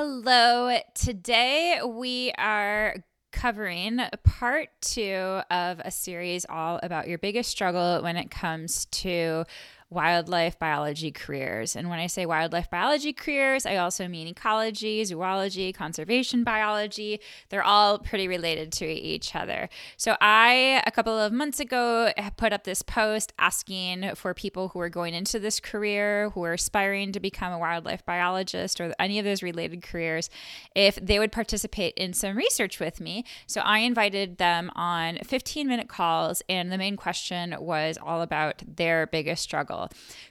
Hello. Today we are covering part two of a series all about your biggest struggle when it comes to wildlife biology careers. And when I say wildlife biology careers, I also mean ecology, zoology, conservation biology. They're all pretty related to each other. So I, a couple of months ago, put up this post asking for people who are going into this career, who are aspiring to become a wildlife biologist or any of those related careers, if they would participate in some research with me. So I invited them on 15 minute calls, and the main question was all about their biggest struggle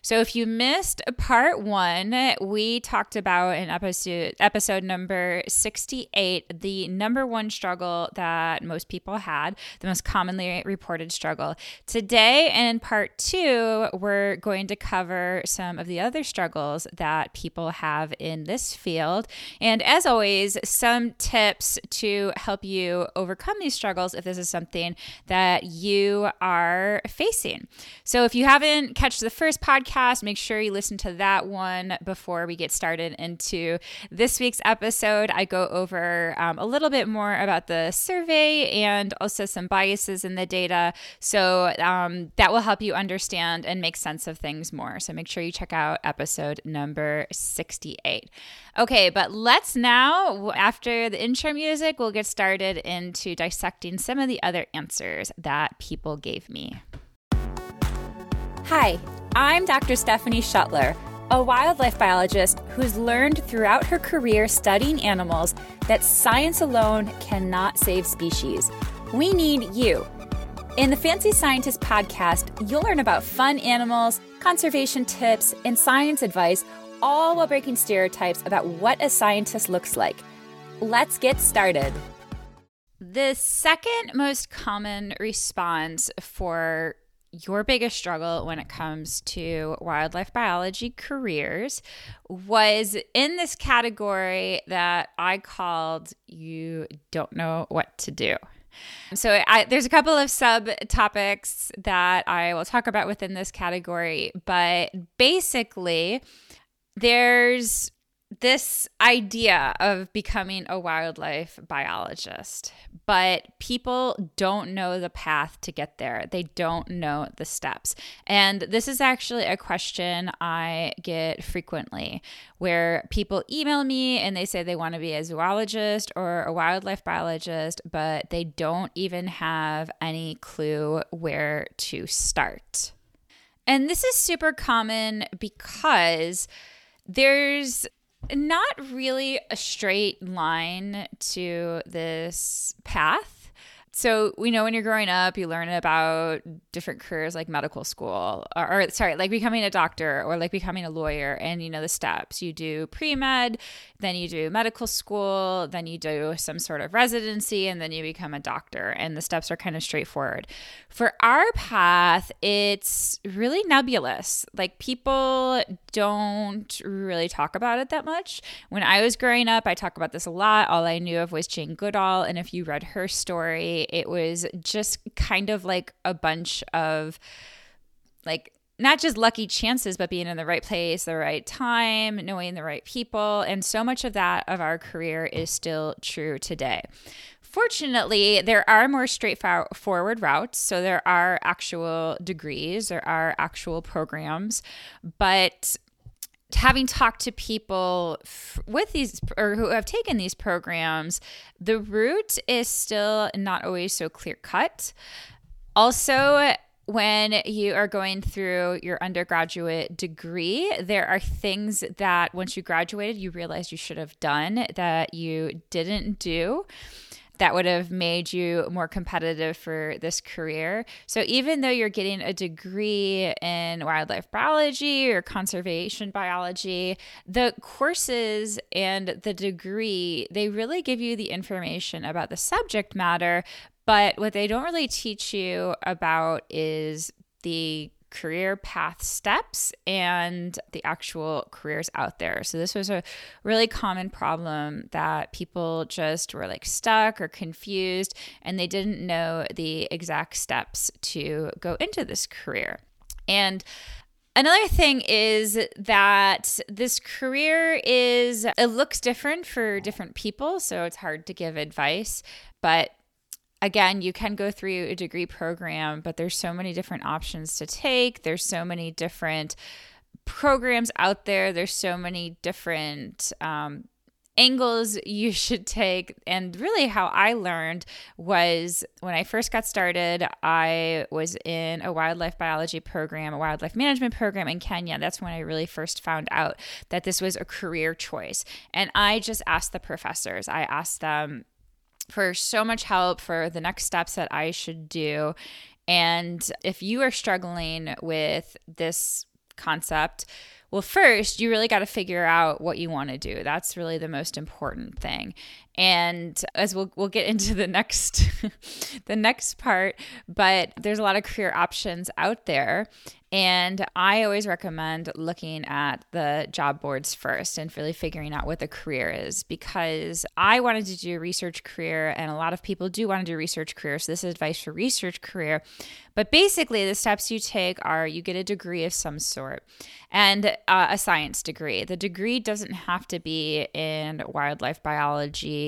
so if you missed part one, we talked about in episode episode number 68 the number one struggle that most people had, the most commonly reported struggle. Today in part two, we're going to cover some of the other struggles that people have in this field. And as always, some tips to help you overcome these struggles if this is something that you are facing. So if you haven't catched the first podcast, make sure you listen to that one before we get started into this week's episode. I go over um, a little bit more about the survey and also some biases in the data. So um, that will help you understand and make sense of things more. So make sure you check out episode number 68. Okay, but let's now, after the intro music, we'll get started into dissecting some of the other answers that people gave me. Hi, I'm Dr. Stephanie Schuttler, a wildlife biologist who's learned throughout her career studying animals that science alone cannot save species. We need you. In the Fancy Scientist podcast, you'll learn about fun animals, conservation tips, and science advice, all while breaking stereotypes about what a scientist looks like. Let's get started. The second most common response for your biggest struggle when it comes to wildlife biology careers was in this category that I called You Don't Know What to Do. So I, there's a couple of subtopics that I will talk about within this category, but basically, there's this idea of becoming a wildlife biologist, but people don't know the path to get there. They don't know the steps. And this is actually a question I get frequently where people email me and they say they want to be a zoologist or a wildlife biologist, but they don't even have any clue where to start. And this is super common because there's not really a straight line to this path. So, we know when you're growing up, you learn about different careers like medical school, or, or, sorry, like becoming a doctor or like becoming a lawyer, and you know the steps. You do pre med, then you do medical school, then you do some sort of residency, and then you become a doctor. And the steps are kind of straightforward. For our path, it's really nebulous. Like people don't really talk about it that much. When I was growing up, I talk about this a lot. All I knew of was Jane Goodall. And if you read her story, it was just kind of like a bunch of like not just lucky chances, but being in the right place, the right time, knowing the right people. And so much of that of our career is still true today. Fortunately, there are more straightforward routes. So there are actual degrees, there are actual programs, but having talked to people f- with these or who have taken these programs, the route is still not always so clear cut. Also, when you are going through your undergraduate degree, there are things that once you graduated, you realized you should have done that you didn't do that would have made you more competitive for this career. So even though you're getting a degree in wildlife biology or conservation biology, the courses and the degree, they really give you the information about the subject matter, but what they don't really teach you about is the career path steps and the actual careers out there. So, this was a really common problem that people just were like stuck or confused and they didn't know the exact steps to go into this career. And Another thing is that this career is, it looks different for different people. So it's hard to give advice. But again, you can go through a degree program, but there's so many different options to take. There's so many different programs out there. There's so many different um, angles you should take. And really, how I learned was when I first got started, I was in a wildlife biology program, a wildlife management program in Kenya. That's when I really first found out that this was a career choice. And I just asked the professors, I asked them, for so much help for the next steps that I should do. And if you are struggling with this concept, well, first, you really got to figure out what you want to do. That's really the most important thing. And as we'll we'll get into the next the next part, but there's a lot of career options out there. And I always recommend looking at the job boards first and really figuring out what the career is because I wanted to do a research career, and a lot of people do want to do research career. So, this is advice for research career. But basically, the steps you take are you get a degree of some sort and uh, a science degree. The degree doesn't have to be in wildlife biology,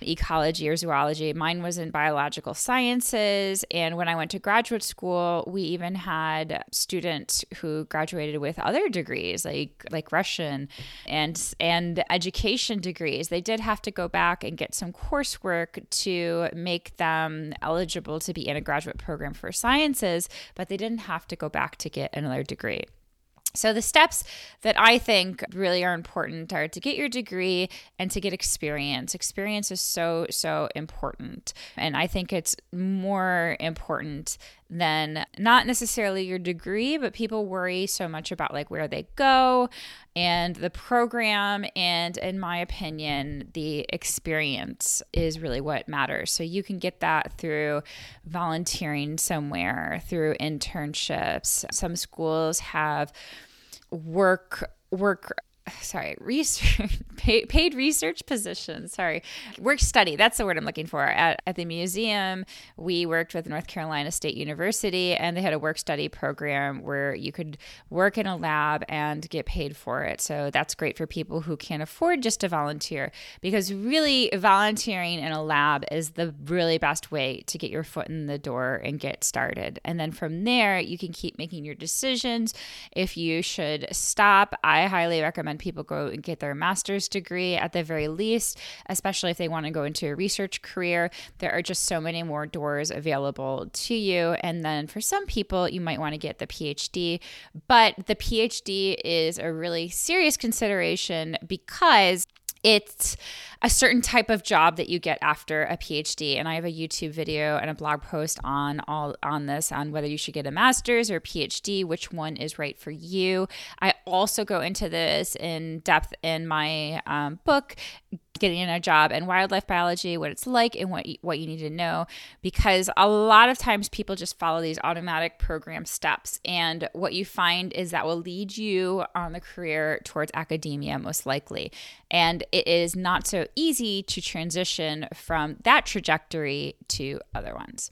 ecology, or zoology. Mine was in biological sciences. And when I went to graduate school, we even had students who graduated with other degrees like like Russian and and education degrees. They did have to go back and get some coursework to make them eligible to be in a graduate program for sciences, but they didn't have to go back to get another degree. So, the steps that I think really are important are to get your degree and to get experience. Experience is so, so important. And I think it's more important than not necessarily your degree, but people worry so much about like where they go and the program. And in my opinion, the experience is really what matters. So you can get that through volunteering somewhere, through internships. Some schools have work work sorry, research, paid, research positions. Sorry, work study. That's the word I'm looking for. At, at the museum, we worked with North Carolina State University, and they had a work study program where you could work in a lab and get paid for it. So that's great for people who can't afford just to volunteer, because really volunteering in a lab is the really best way to get your foot in the door and get started. And then from there, you can keep making your decisions. If you should stop, I highly recommend recommend people go and get their master's degree at the very least, especially if they want to go into a research career. There are just so many more doors available to you. And then for some people, you might want to get the PhD, but the PhD is a really serious consideration because it's a certain type of job that you get after a PhD. And I have a YouTube video and a blog post on all on this on whether you should get a master's or a PhD, which one is right for you. I also go into this in depth in my um, book, getting in a job in wildlife biology, what it's like, and what you, what you need to know. Because a lot of times people just follow these automatic program steps, and what you find is that will lead you on the career towards academia most likely. And it is not so easy to transition from that trajectory to other ones.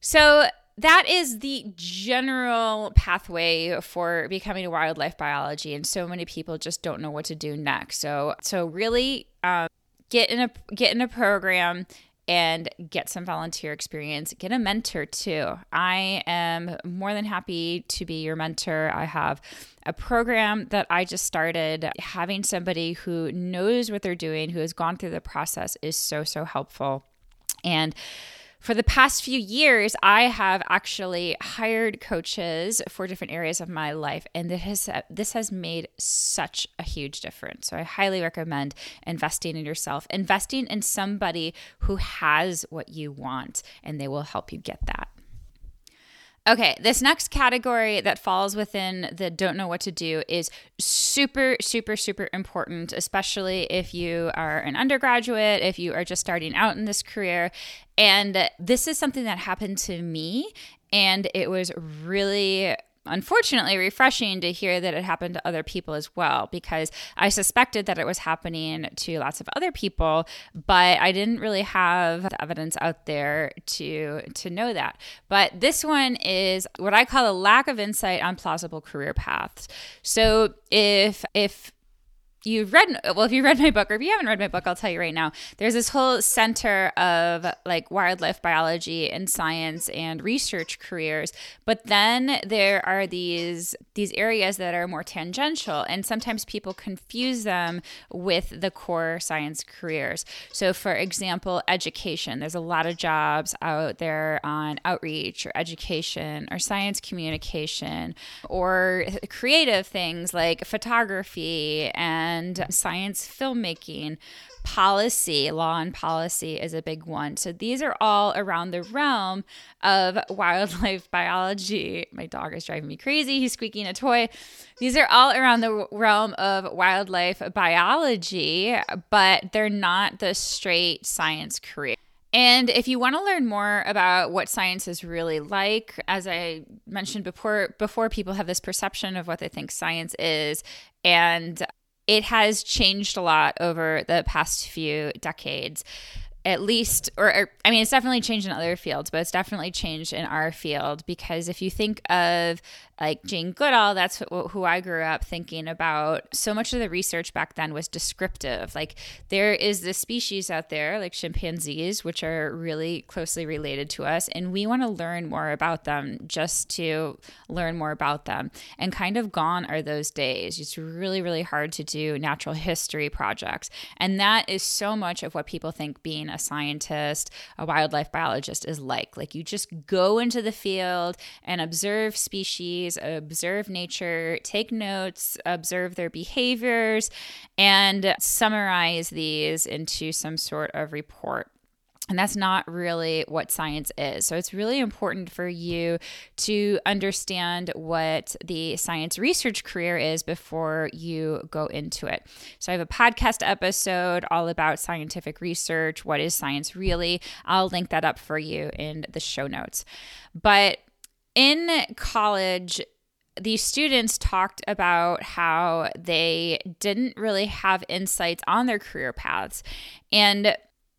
So that is the general pathway for becoming a wildlife biology and so many people just don't know what to do next. So so really um, get in a get in a program and get some volunteer experience. Get a mentor too. I am more than happy to be your mentor. I have a program that i just started. Having somebody who knows what they're doing who has gone through the process is so so helpful. And for the past few years, I have actually hired coaches for different areas of my life, and this has this has made such a huge difference. So I highly recommend investing in yourself, investing in somebody who has what you want, and they will help you get that. Okay, this next category that falls within the don't know what to do is super, super, super important, especially if you are an undergraduate, if you are just starting out in this career. And this is something that happened to me, and it was really unfortunately refreshing to hear that it happened to other people as well because I suspected that it was happening to lots of other people, but I didn't really have the evidence out there to to know that. But this one is what I call a lack of insight on plausible career paths. So if if you've read well if you read my book or if you haven't read my book i'll tell you right now. There's this whole center of like wildlife biology and science and research careers but then there are these these areas that are more tangential and sometimes people confuse them with the core science careers. So for example education. There's a lot of jobs out there on outreach or education or science communication or creative things like photography and and science filmmaking. Policy, law and policy is a big one. So these are all around the realm of wildlife biology. My dog is driving me crazy. He's squeaking a toy. These are all around the realm of wildlife biology, but they're not the straight science career. And if you want to learn more about what science is really like, as I mentioned before, before people have this perception of what they think science is, and it has changed a lot over the past few decades at least or, or, i mean it's definitely changed in other fields but it's definitely changed in our field because if you think of like Jane Goodall, that's who I grew up thinking about. So much of the research back then was descriptive. Like there is this species out there, like chimpanzees, which are really closely related to us, and we want to learn more about them just to learn more about them. And kind of gone are those days. It's really, really hard to do natural history projects. And that is so much of what people think being a scientist, a wildlife biologist is like. Like you just go into the field and observe observe nature, take notes, observe their behaviors, and summarize these into some sort of report. And that's not really what science is. So it's really important for you to understand what the science research career is before you go into it. So I have a podcast episode all about scientific research. What is science really? I'll link that up for you in the show notes. But in college, these students talked about how they didn't really have insights on their career paths. And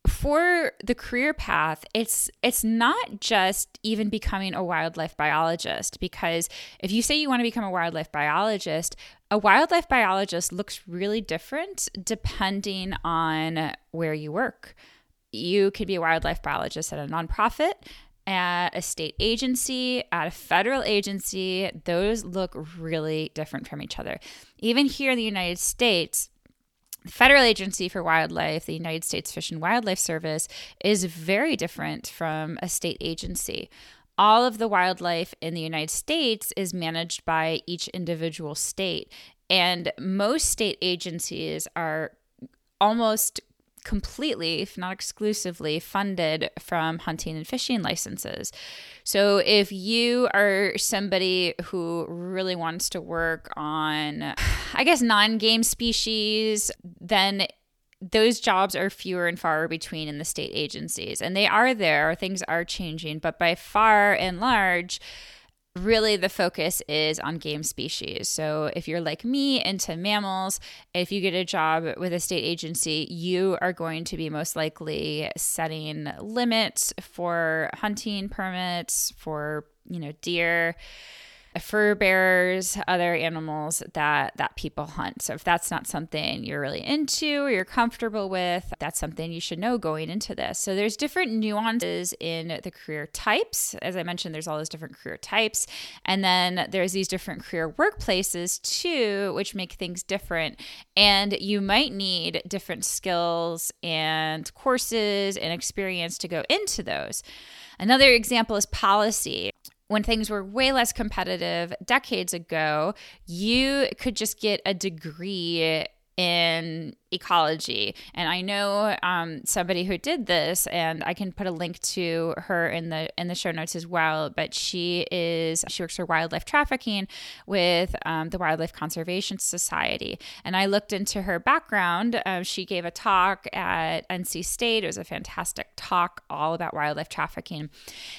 for the career path it's it's not just even becoming a wildlife biologist because if you say you want to become a wildlife biologist a wildlife biologist looks really different depending on where you work you could be a wildlife biologist at a nonprofit at a state agency, at a federal agency, those look really different from each other. Even here in the United States, the Federal Agency for Wildlife, the United States Fish and Wildlife Service, is very different from a state agency. All of the wildlife in the United States is managed by each individual state. And most state agencies are almost completely, if not exclusively, funded from hunting and fishing licenses. So if you are somebody who really wants to work on, I guess, non game species, then those jobs are fewer and far between in the state agencies. And they are there, things are changing, but by far and large, really the focus is on game species. So if you're like me into mammals, if you get a job with a state agency, you are going to be most likely setting limits for hunting permits for, you know, deer fur bearers, other animals that that people hunt. So if that's not something you're really into or you're comfortable with, that's something you should know going into this. So there's different nuances in the career types. As I mentioned, there's all those different career types. And then there's these different career workplaces too, which make things different. And you might need different skills and courses and experience to go into those. Another example is policy when things were way less competitive decades ago, you could just get a degree in ecology. And I know um, somebody who did this, and I can put a link to her in the in the show notes as well. But she is she works for wildlife trafficking with um, the Wildlife Conservation Society. And I looked into her background. Uh, she gave a talk at NC State. It was a fantastic talk all about wildlife trafficking.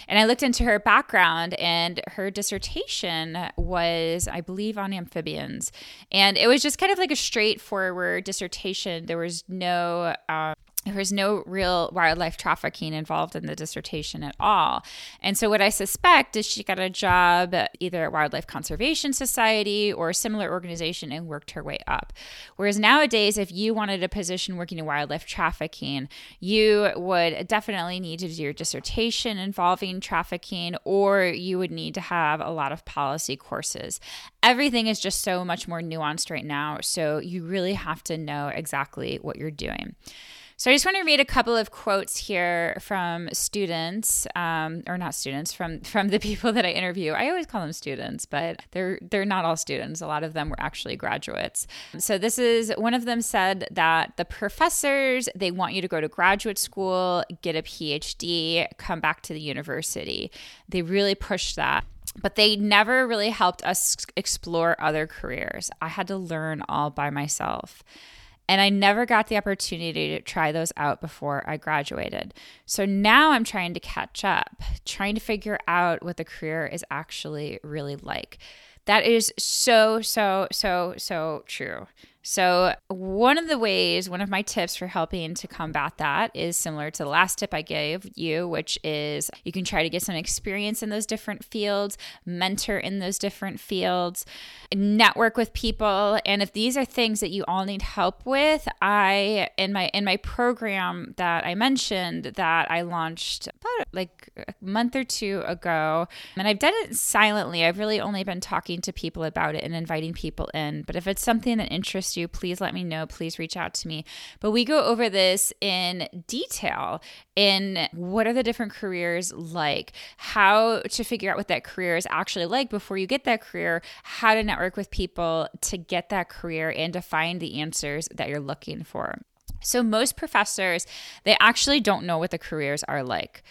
And I looked into her background, and her dissertation was, I believe, on amphibians. And it was just kind of like a straightforward dissertation. There was no uh, there was no real wildlife trafficking involved in the dissertation at all. And so, what I suspect is she got a job either at Wildlife Conservation Society or a similar organization and worked her way up. Whereas nowadays, if you wanted a position working in wildlife trafficking, you would definitely need to do your dissertation involving trafficking, or you would need to have a lot of policy courses. Everything is just so much more nuanced right now. So, you really have to know exactly what you're doing. So I just want to read a couple of quotes here from students, um, or not students, from from the people that I interview. I always call them students, but they're they're not all students. A lot of them were actually graduates. So this is one of them said that the professors they want you to go to graduate school, get a PhD, come back to the university. They really push that but they never really helped us explore other careers. I had to learn all by myself. And I never got the opportunity to try those out before I graduated. So now I'm trying to catch up, trying to figure out what the career is actually really like. That is so, so, so, so true. So, one of the ways, one of my tips for helping to combat that is similar to the last tip I gave you, which is you can try to get some experience in those different fields, mentor in those different fields, network with people. And if these are things that you all need help with, I in my in my program that I mentioned that I launched about like a month or two ago, and I've done it silently. I've really only been talking to people about it and inviting people in. But if it's something that interests you, please let me know. Please reach out to me. But we go over this in detail in what are the different careers like, how to figure out what that career is actually like before you get that career, how to network with people to get that career and to find the answers that you're looking for. So most professors, they actually don't know what the careers are like.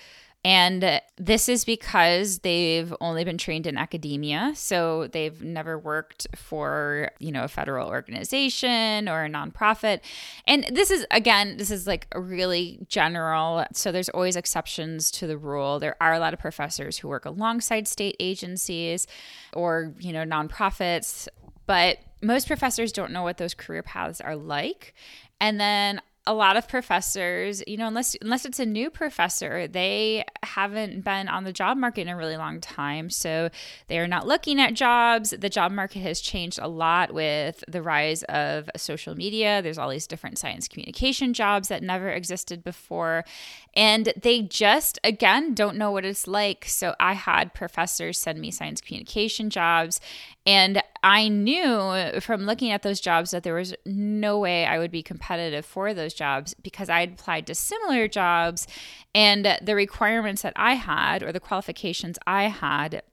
And this is because they've only been trained in academia. So they've never worked for, you know, a federal organization or a nonprofit. And this is, again, this is like really general. So there's always exceptions to the rule. There are a lot of professors who work alongside state agencies or, you know, nonprofits. But most professors don't know what those career paths are like. And then a lot of professors, you know, unless unless it's a new professor, they haven't been on the job market in a really long time. So they are not looking at jobs. The job market has changed a lot with the rise of social media. There's all these different science communication jobs that never existed before. And they just, again, don't know what it's like. So I had professors send me science communication jobs. And I knew from looking at those jobs that there was no way I would be competitive for those jobs because I had applied to similar jobs. And the requirements that I had or the qualifications I had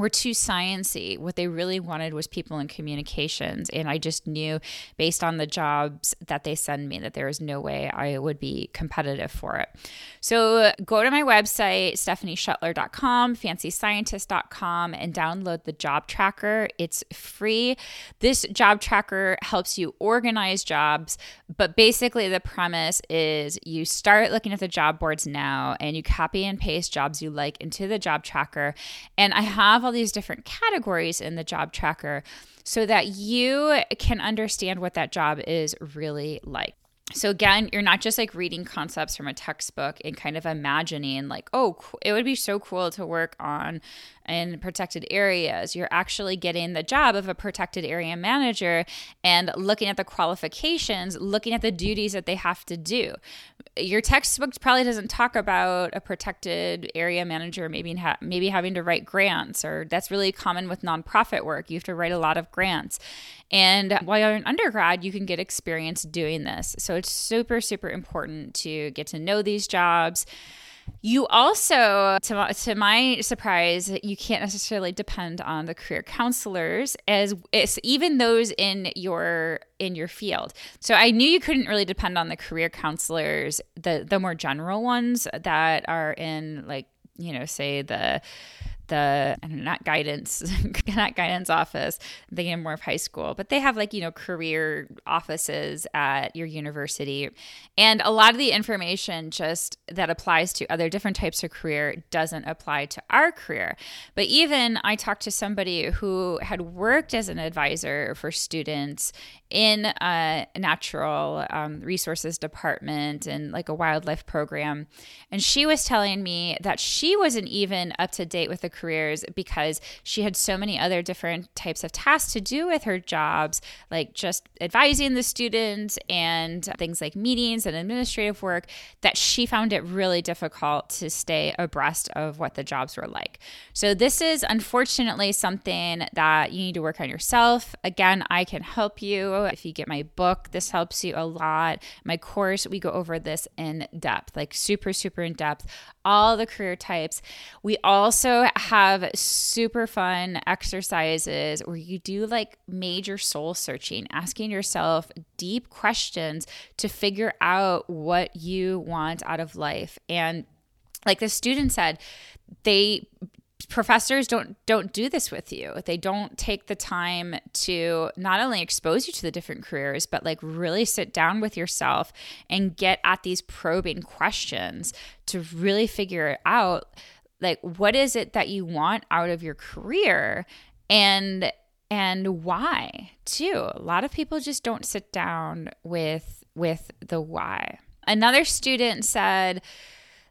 were too sciency. What they really wanted was people in communications. And I just knew based on the jobs that they send me that there was no way I would be competitive for it. So go to my website, stephanieschuttler.com, fancyscientist.com, and download the job tracker. It's free. This job tracker helps you organize jobs, but basically the premise is you start looking at the job boards now and you copy and paste jobs you like into the job tracker. And I have all these different categories in the job tracker so that you can understand what that job is really like. So again, you're not just like reading concepts from a textbook and kind of imagining like, oh, it would be so cool to work on in protected areas. You're actually getting the job of a protected area manager and looking at the qualifications, looking at the duties that they have to do. Your textbook probably doesn't talk about a protected area manager maybe ha- maybe having to write grants or that's really common with nonprofit work. You have to write a lot of grants. And while you're an undergrad, you can get experience doing this. So it's super super important to get to know these jobs You also, to, to my surprise, you can't necessarily depend on the career counselors as even those in your in your field. So I knew you couldn't really depend on the career counselors, the the more general ones that are in like you know say the the not guidance not guidance office thinking more high school but they have like you know career offices at your university and a lot of the information just that applies to other different types of career doesn't apply to our career but even i talked to somebody who had worked as an advisor for students in a natural um, resources department and like a wildlife program. And she was telling me that she wasn't even up to date with the careers because she had so many other different types of tasks to do with her jobs, like just advising the students and things like meetings and administrative work, that she found it really difficult to stay abreast of what the jobs were like. So, this is unfortunately something that you need to work on yourself. Again, I can help you if you get my book, this helps you a lot. My course, we go over this in depth, like super, super in depth, all the career types. We also have super fun exercises where you do like major soul searching, asking yourself deep questions to figure out what you want out of life. And like the student said, they professors don't don't do this with you they don't take the time to not only expose you to the different careers but like really sit down with yourself and get at these probing questions to really figure it out like what is it that you want out of your career and and why too a lot of people just don't sit down with with the why another student said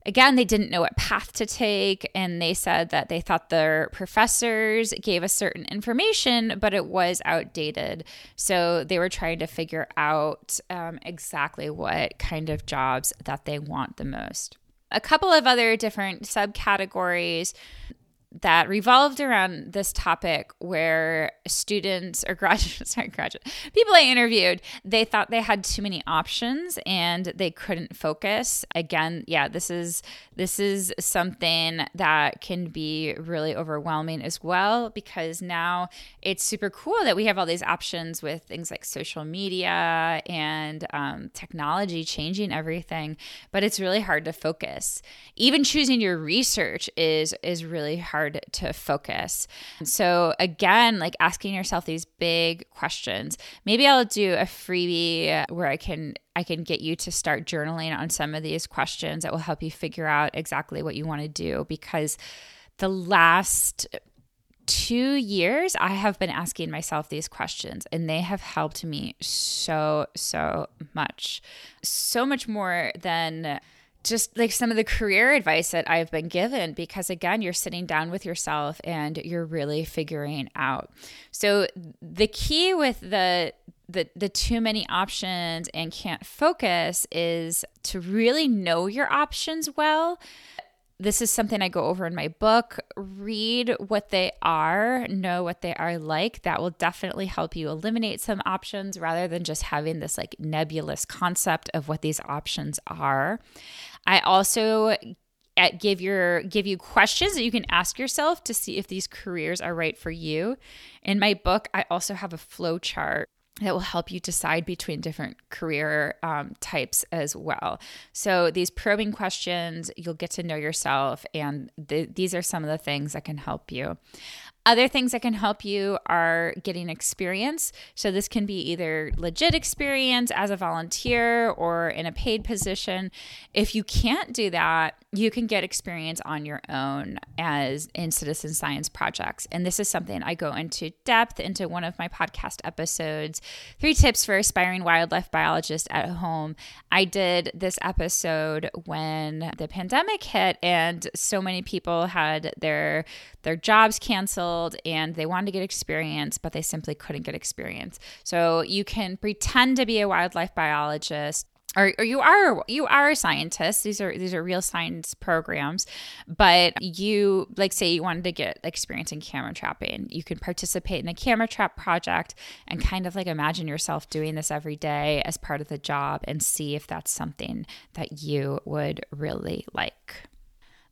again, they didn't know what path to take. And they said that they thought their professors gave a certain information, but it was outdated. So they were trying to figure out um, exactly what kind of jobs that they want the most. A couple of other different subcategories that revolved around this topic where students or graduates, sorry, graduate people I interviewed, they thought they had too many options and they couldn't focus. Again, yeah, this is this is something that can be really overwhelming as well because now it's super cool that we have all these options with things like social media and um, technology changing everything, but it's really hard to focus. Even choosing your research is is really hard hard to focus. So, again, like asking yourself these big questions. Maybe I'll do a freebie where I can I can get you to start journaling on some of these questions that will help you figure out exactly what you want to do because the last two years, I have been asking myself these questions, and they have helped me so, so much. So much more than just like some of the career advice that I've been given, because again, you're sitting down with yourself and you're really figuring out. So the key with the the the too many options and can't focus is to really know your options well. This is something I go over in my book. Read what they are, know what they are like. That will definitely help you eliminate some options rather than just having this like nebulous concept of what these options are. I also give your give you questions that you can ask yourself to see if these careers are right for you. In my book, I also have a flow chart that will help you decide between different career um, types as well. So, these probing questions, you'll get to know yourself, and th- these are some of the things that can help you. Other things that can help you are getting experience. So, this can be either legit experience as a volunteer or in a paid position. If you can't do that, you can get experience on your own as in citizen science projects. And this is something I go into depth into one of my podcast episodes Three Tips for Aspiring Wildlife Biologists at Home. I did this episode when the pandemic hit, and so many people had their their jobs canceled and they wanted to get experience, but they simply couldn't get experience. So you can pretend to be a wildlife biologist or, or you are you are a scientist these are these are real science programs but you like say you wanted to get experience in camera trapping you can participate in a camera trap project and kind of like imagine yourself doing this every day as part of the job and see if that's something that you would really like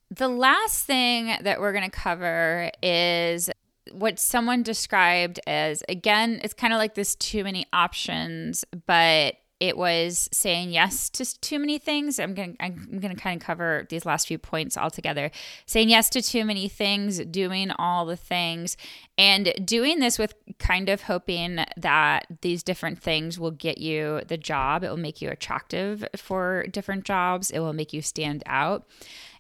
The last thing that we're going to cover is what someone described as again, it's kind of like this too many options, but it was saying yes to too many things. I'm going I'm going to kind of cover these last few points all together. Saying yes to too many things, doing all the things and doing this with kind of hoping that these different things will get you the job. It will make you attractive for different jobs. It will make you stand out.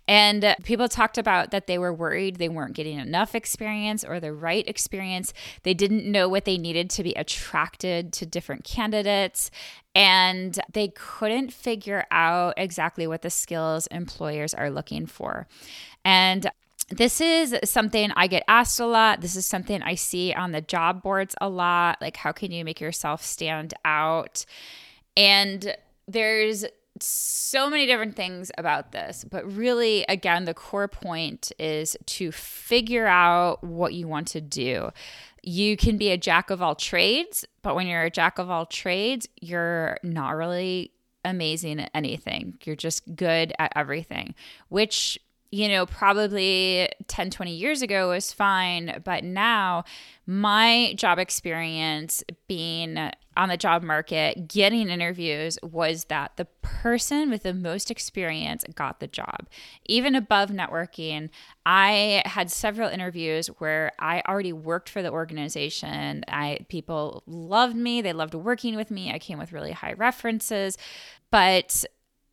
And people talked about that they were worried they weren't getting enough experience or the right experience. They didn't know what they needed to be attracted to different candidates. And they couldn't figure out exactly what the skills employers are looking for. And this is something I get asked a lot. This is something I see on the job boards a lot. Like, how can you make yourself stand out? And there's so many different things about this, but really, again, the core point is to figure out what you want to do. You can be a jack of all trades, but when you're a jack of all trades, you're not really amazing at anything. You're just good at everything, which you know, probably 10, 20 years ago was fine. But now, my job experience being on the job market, getting interviews, was that the person with the most experience got the job. Even above networking, I had several interviews where I already worked for the organization. I people loved me, they loved working with me. I came with really high references, but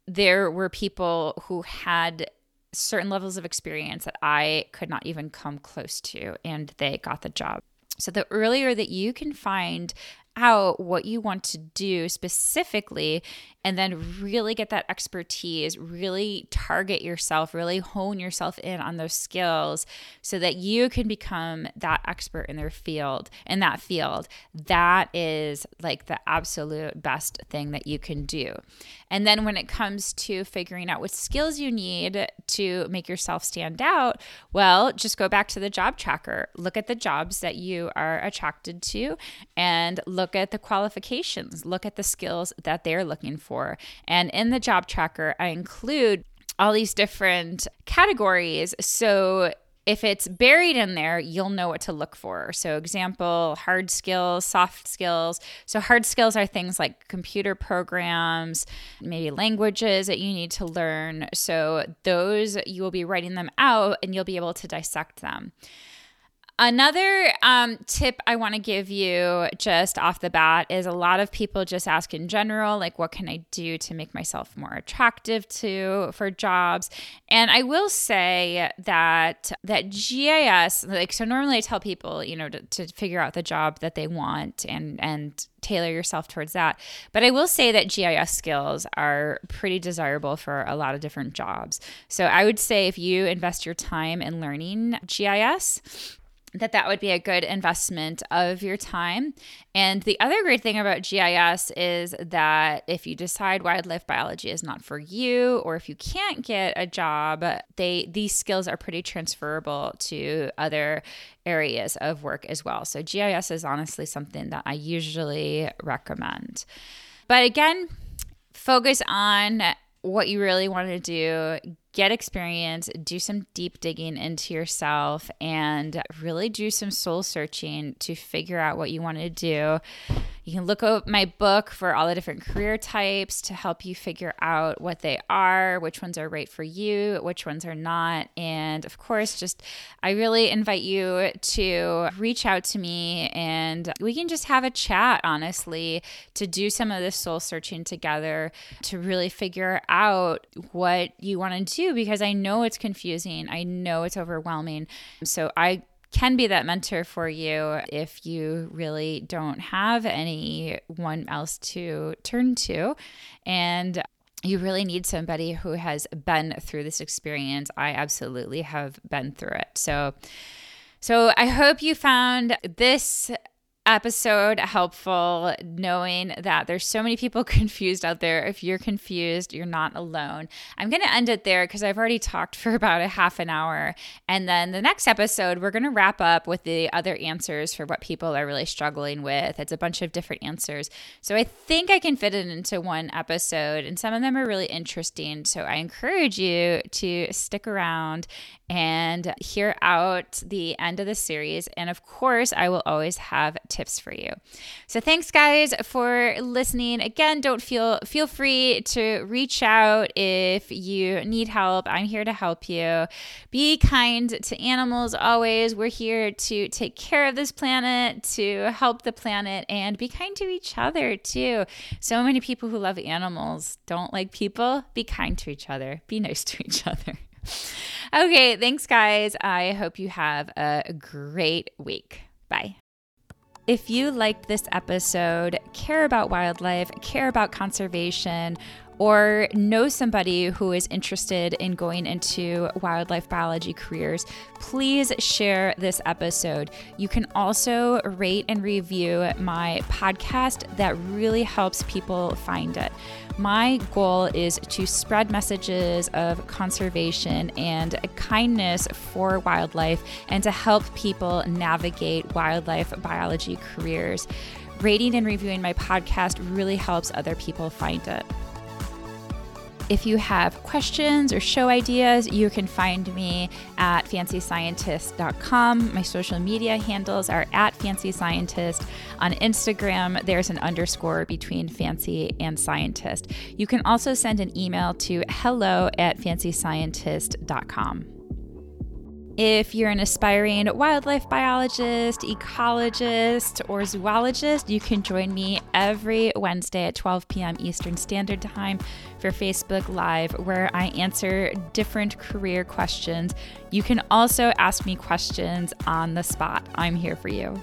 there were people who had certain levels of experience that I could not even come close to, and they got the job. So, the earlier that you can find out what you want to do specifically and then really get that expertise, really target yourself, really hone yourself in on those skills so that you can become that expert in their field, in that field. That is like the absolute best thing that you can do. And then when it comes to figuring out what skills you need to make yourself stand out, well, just go back to the job tracker. Look at the jobs that you are attracted to and look at the qualifications, look at the skills that they're looking for. And in the job tracker, I include all these different categories. So if it's buried in there, you'll know what to look for. So, example, hard skills, soft skills. So, hard skills are things like computer programs, maybe languages that you need to learn. So, those you will be writing them out and you'll be able to dissect them. Another um, tip I want to give you just off the bat is a lot of people just ask in general, like, what can I do to make myself more attractive to for jobs? And I will say that that GIS, like, so normally I tell people, you know, to, to figure out the job that they want and and tailor yourself towards that. But I will say that GIS skills are pretty desirable for a lot of different jobs. So I would say if you invest your time in learning GIS that that would be a good investment of your time. And the other great thing about GIS is that if you decide wildlife biology is not for you or if you can't get a job, they these skills are pretty transferable to other areas of work as well. So GIS is honestly something that I usually recommend. But again, focus on what you really want to do, get experience, do some deep digging into yourself, and really do some soul searching to figure out what you want to do. You can look up my book for all the different career types to help you figure out what they are, which ones are right for you, which ones are not. And of course, just I really invite you to reach out to me and we can just have a chat, honestly, to do some of this soul searching together to really figure out what you want to do because I know it's confusing. I know it's overwhelming. So I can be that mentor for you if you really don't have anyone else to turn to. And you really need somebody who has been through this experience. I absolutely have been through it. So, so I hope you found this episode helpful knowing that there's so many people confused out there. If you're confused, you're not alone. I'm going to end it there because I've already talked for about a half an hour. And then the next episode, we're going to wrap up with the other answers for what people are really struggling with. It's a bunch of different answers. So I think I can fit it into one episode, and some of them are really interesting. So I encourage you to stick around and hear out the end of the series. And of course, I will always have tips for you. So thanks guys for listening. Again, don't feel feel free to reach out if you need help. I'm here to help you. Be kind to animals always. We're here to take care of this planet, to help the planet and be kind to each other too. So many people who love animals don't like people. Be kind to each other. Be nice to each other. Okay, thanks, guys. I hope you have a great week. Bye. If you liked this episode, care about wildlife, care about conservation, or know somebody who is interested in going into wildlife biology careers, please share this episode. You can also rate and review my podcast, that really helps people find it. My goal is to spread messages of conservation and kindness for wildlife and to help people navigate wildlife biology careers. Rating and reviewing my podcast really helps other people find it. If you have questions or show ideas, you can find me at fancyscientist.com. My social media handles are at fancyscientist. On Instagram, there's an underscore between fancy and scientist. You can also send an email to hello at fancyscientist.com. If you're an aspiring wildlife biologist, ecologist, or zoologist, you can join me every Wednesday at 12 p.m. Eastern Standard Time for Facebook Live, where I answer different career questions. You can also ask me questions on the spot. I'm here for you.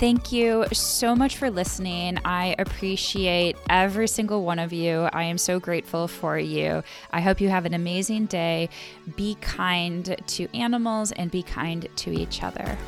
Thank you so much for listening. I appreciate every single one of you. I am so grateful for you. I hope you have an amazing day. Be kind to animals and be kind to each other.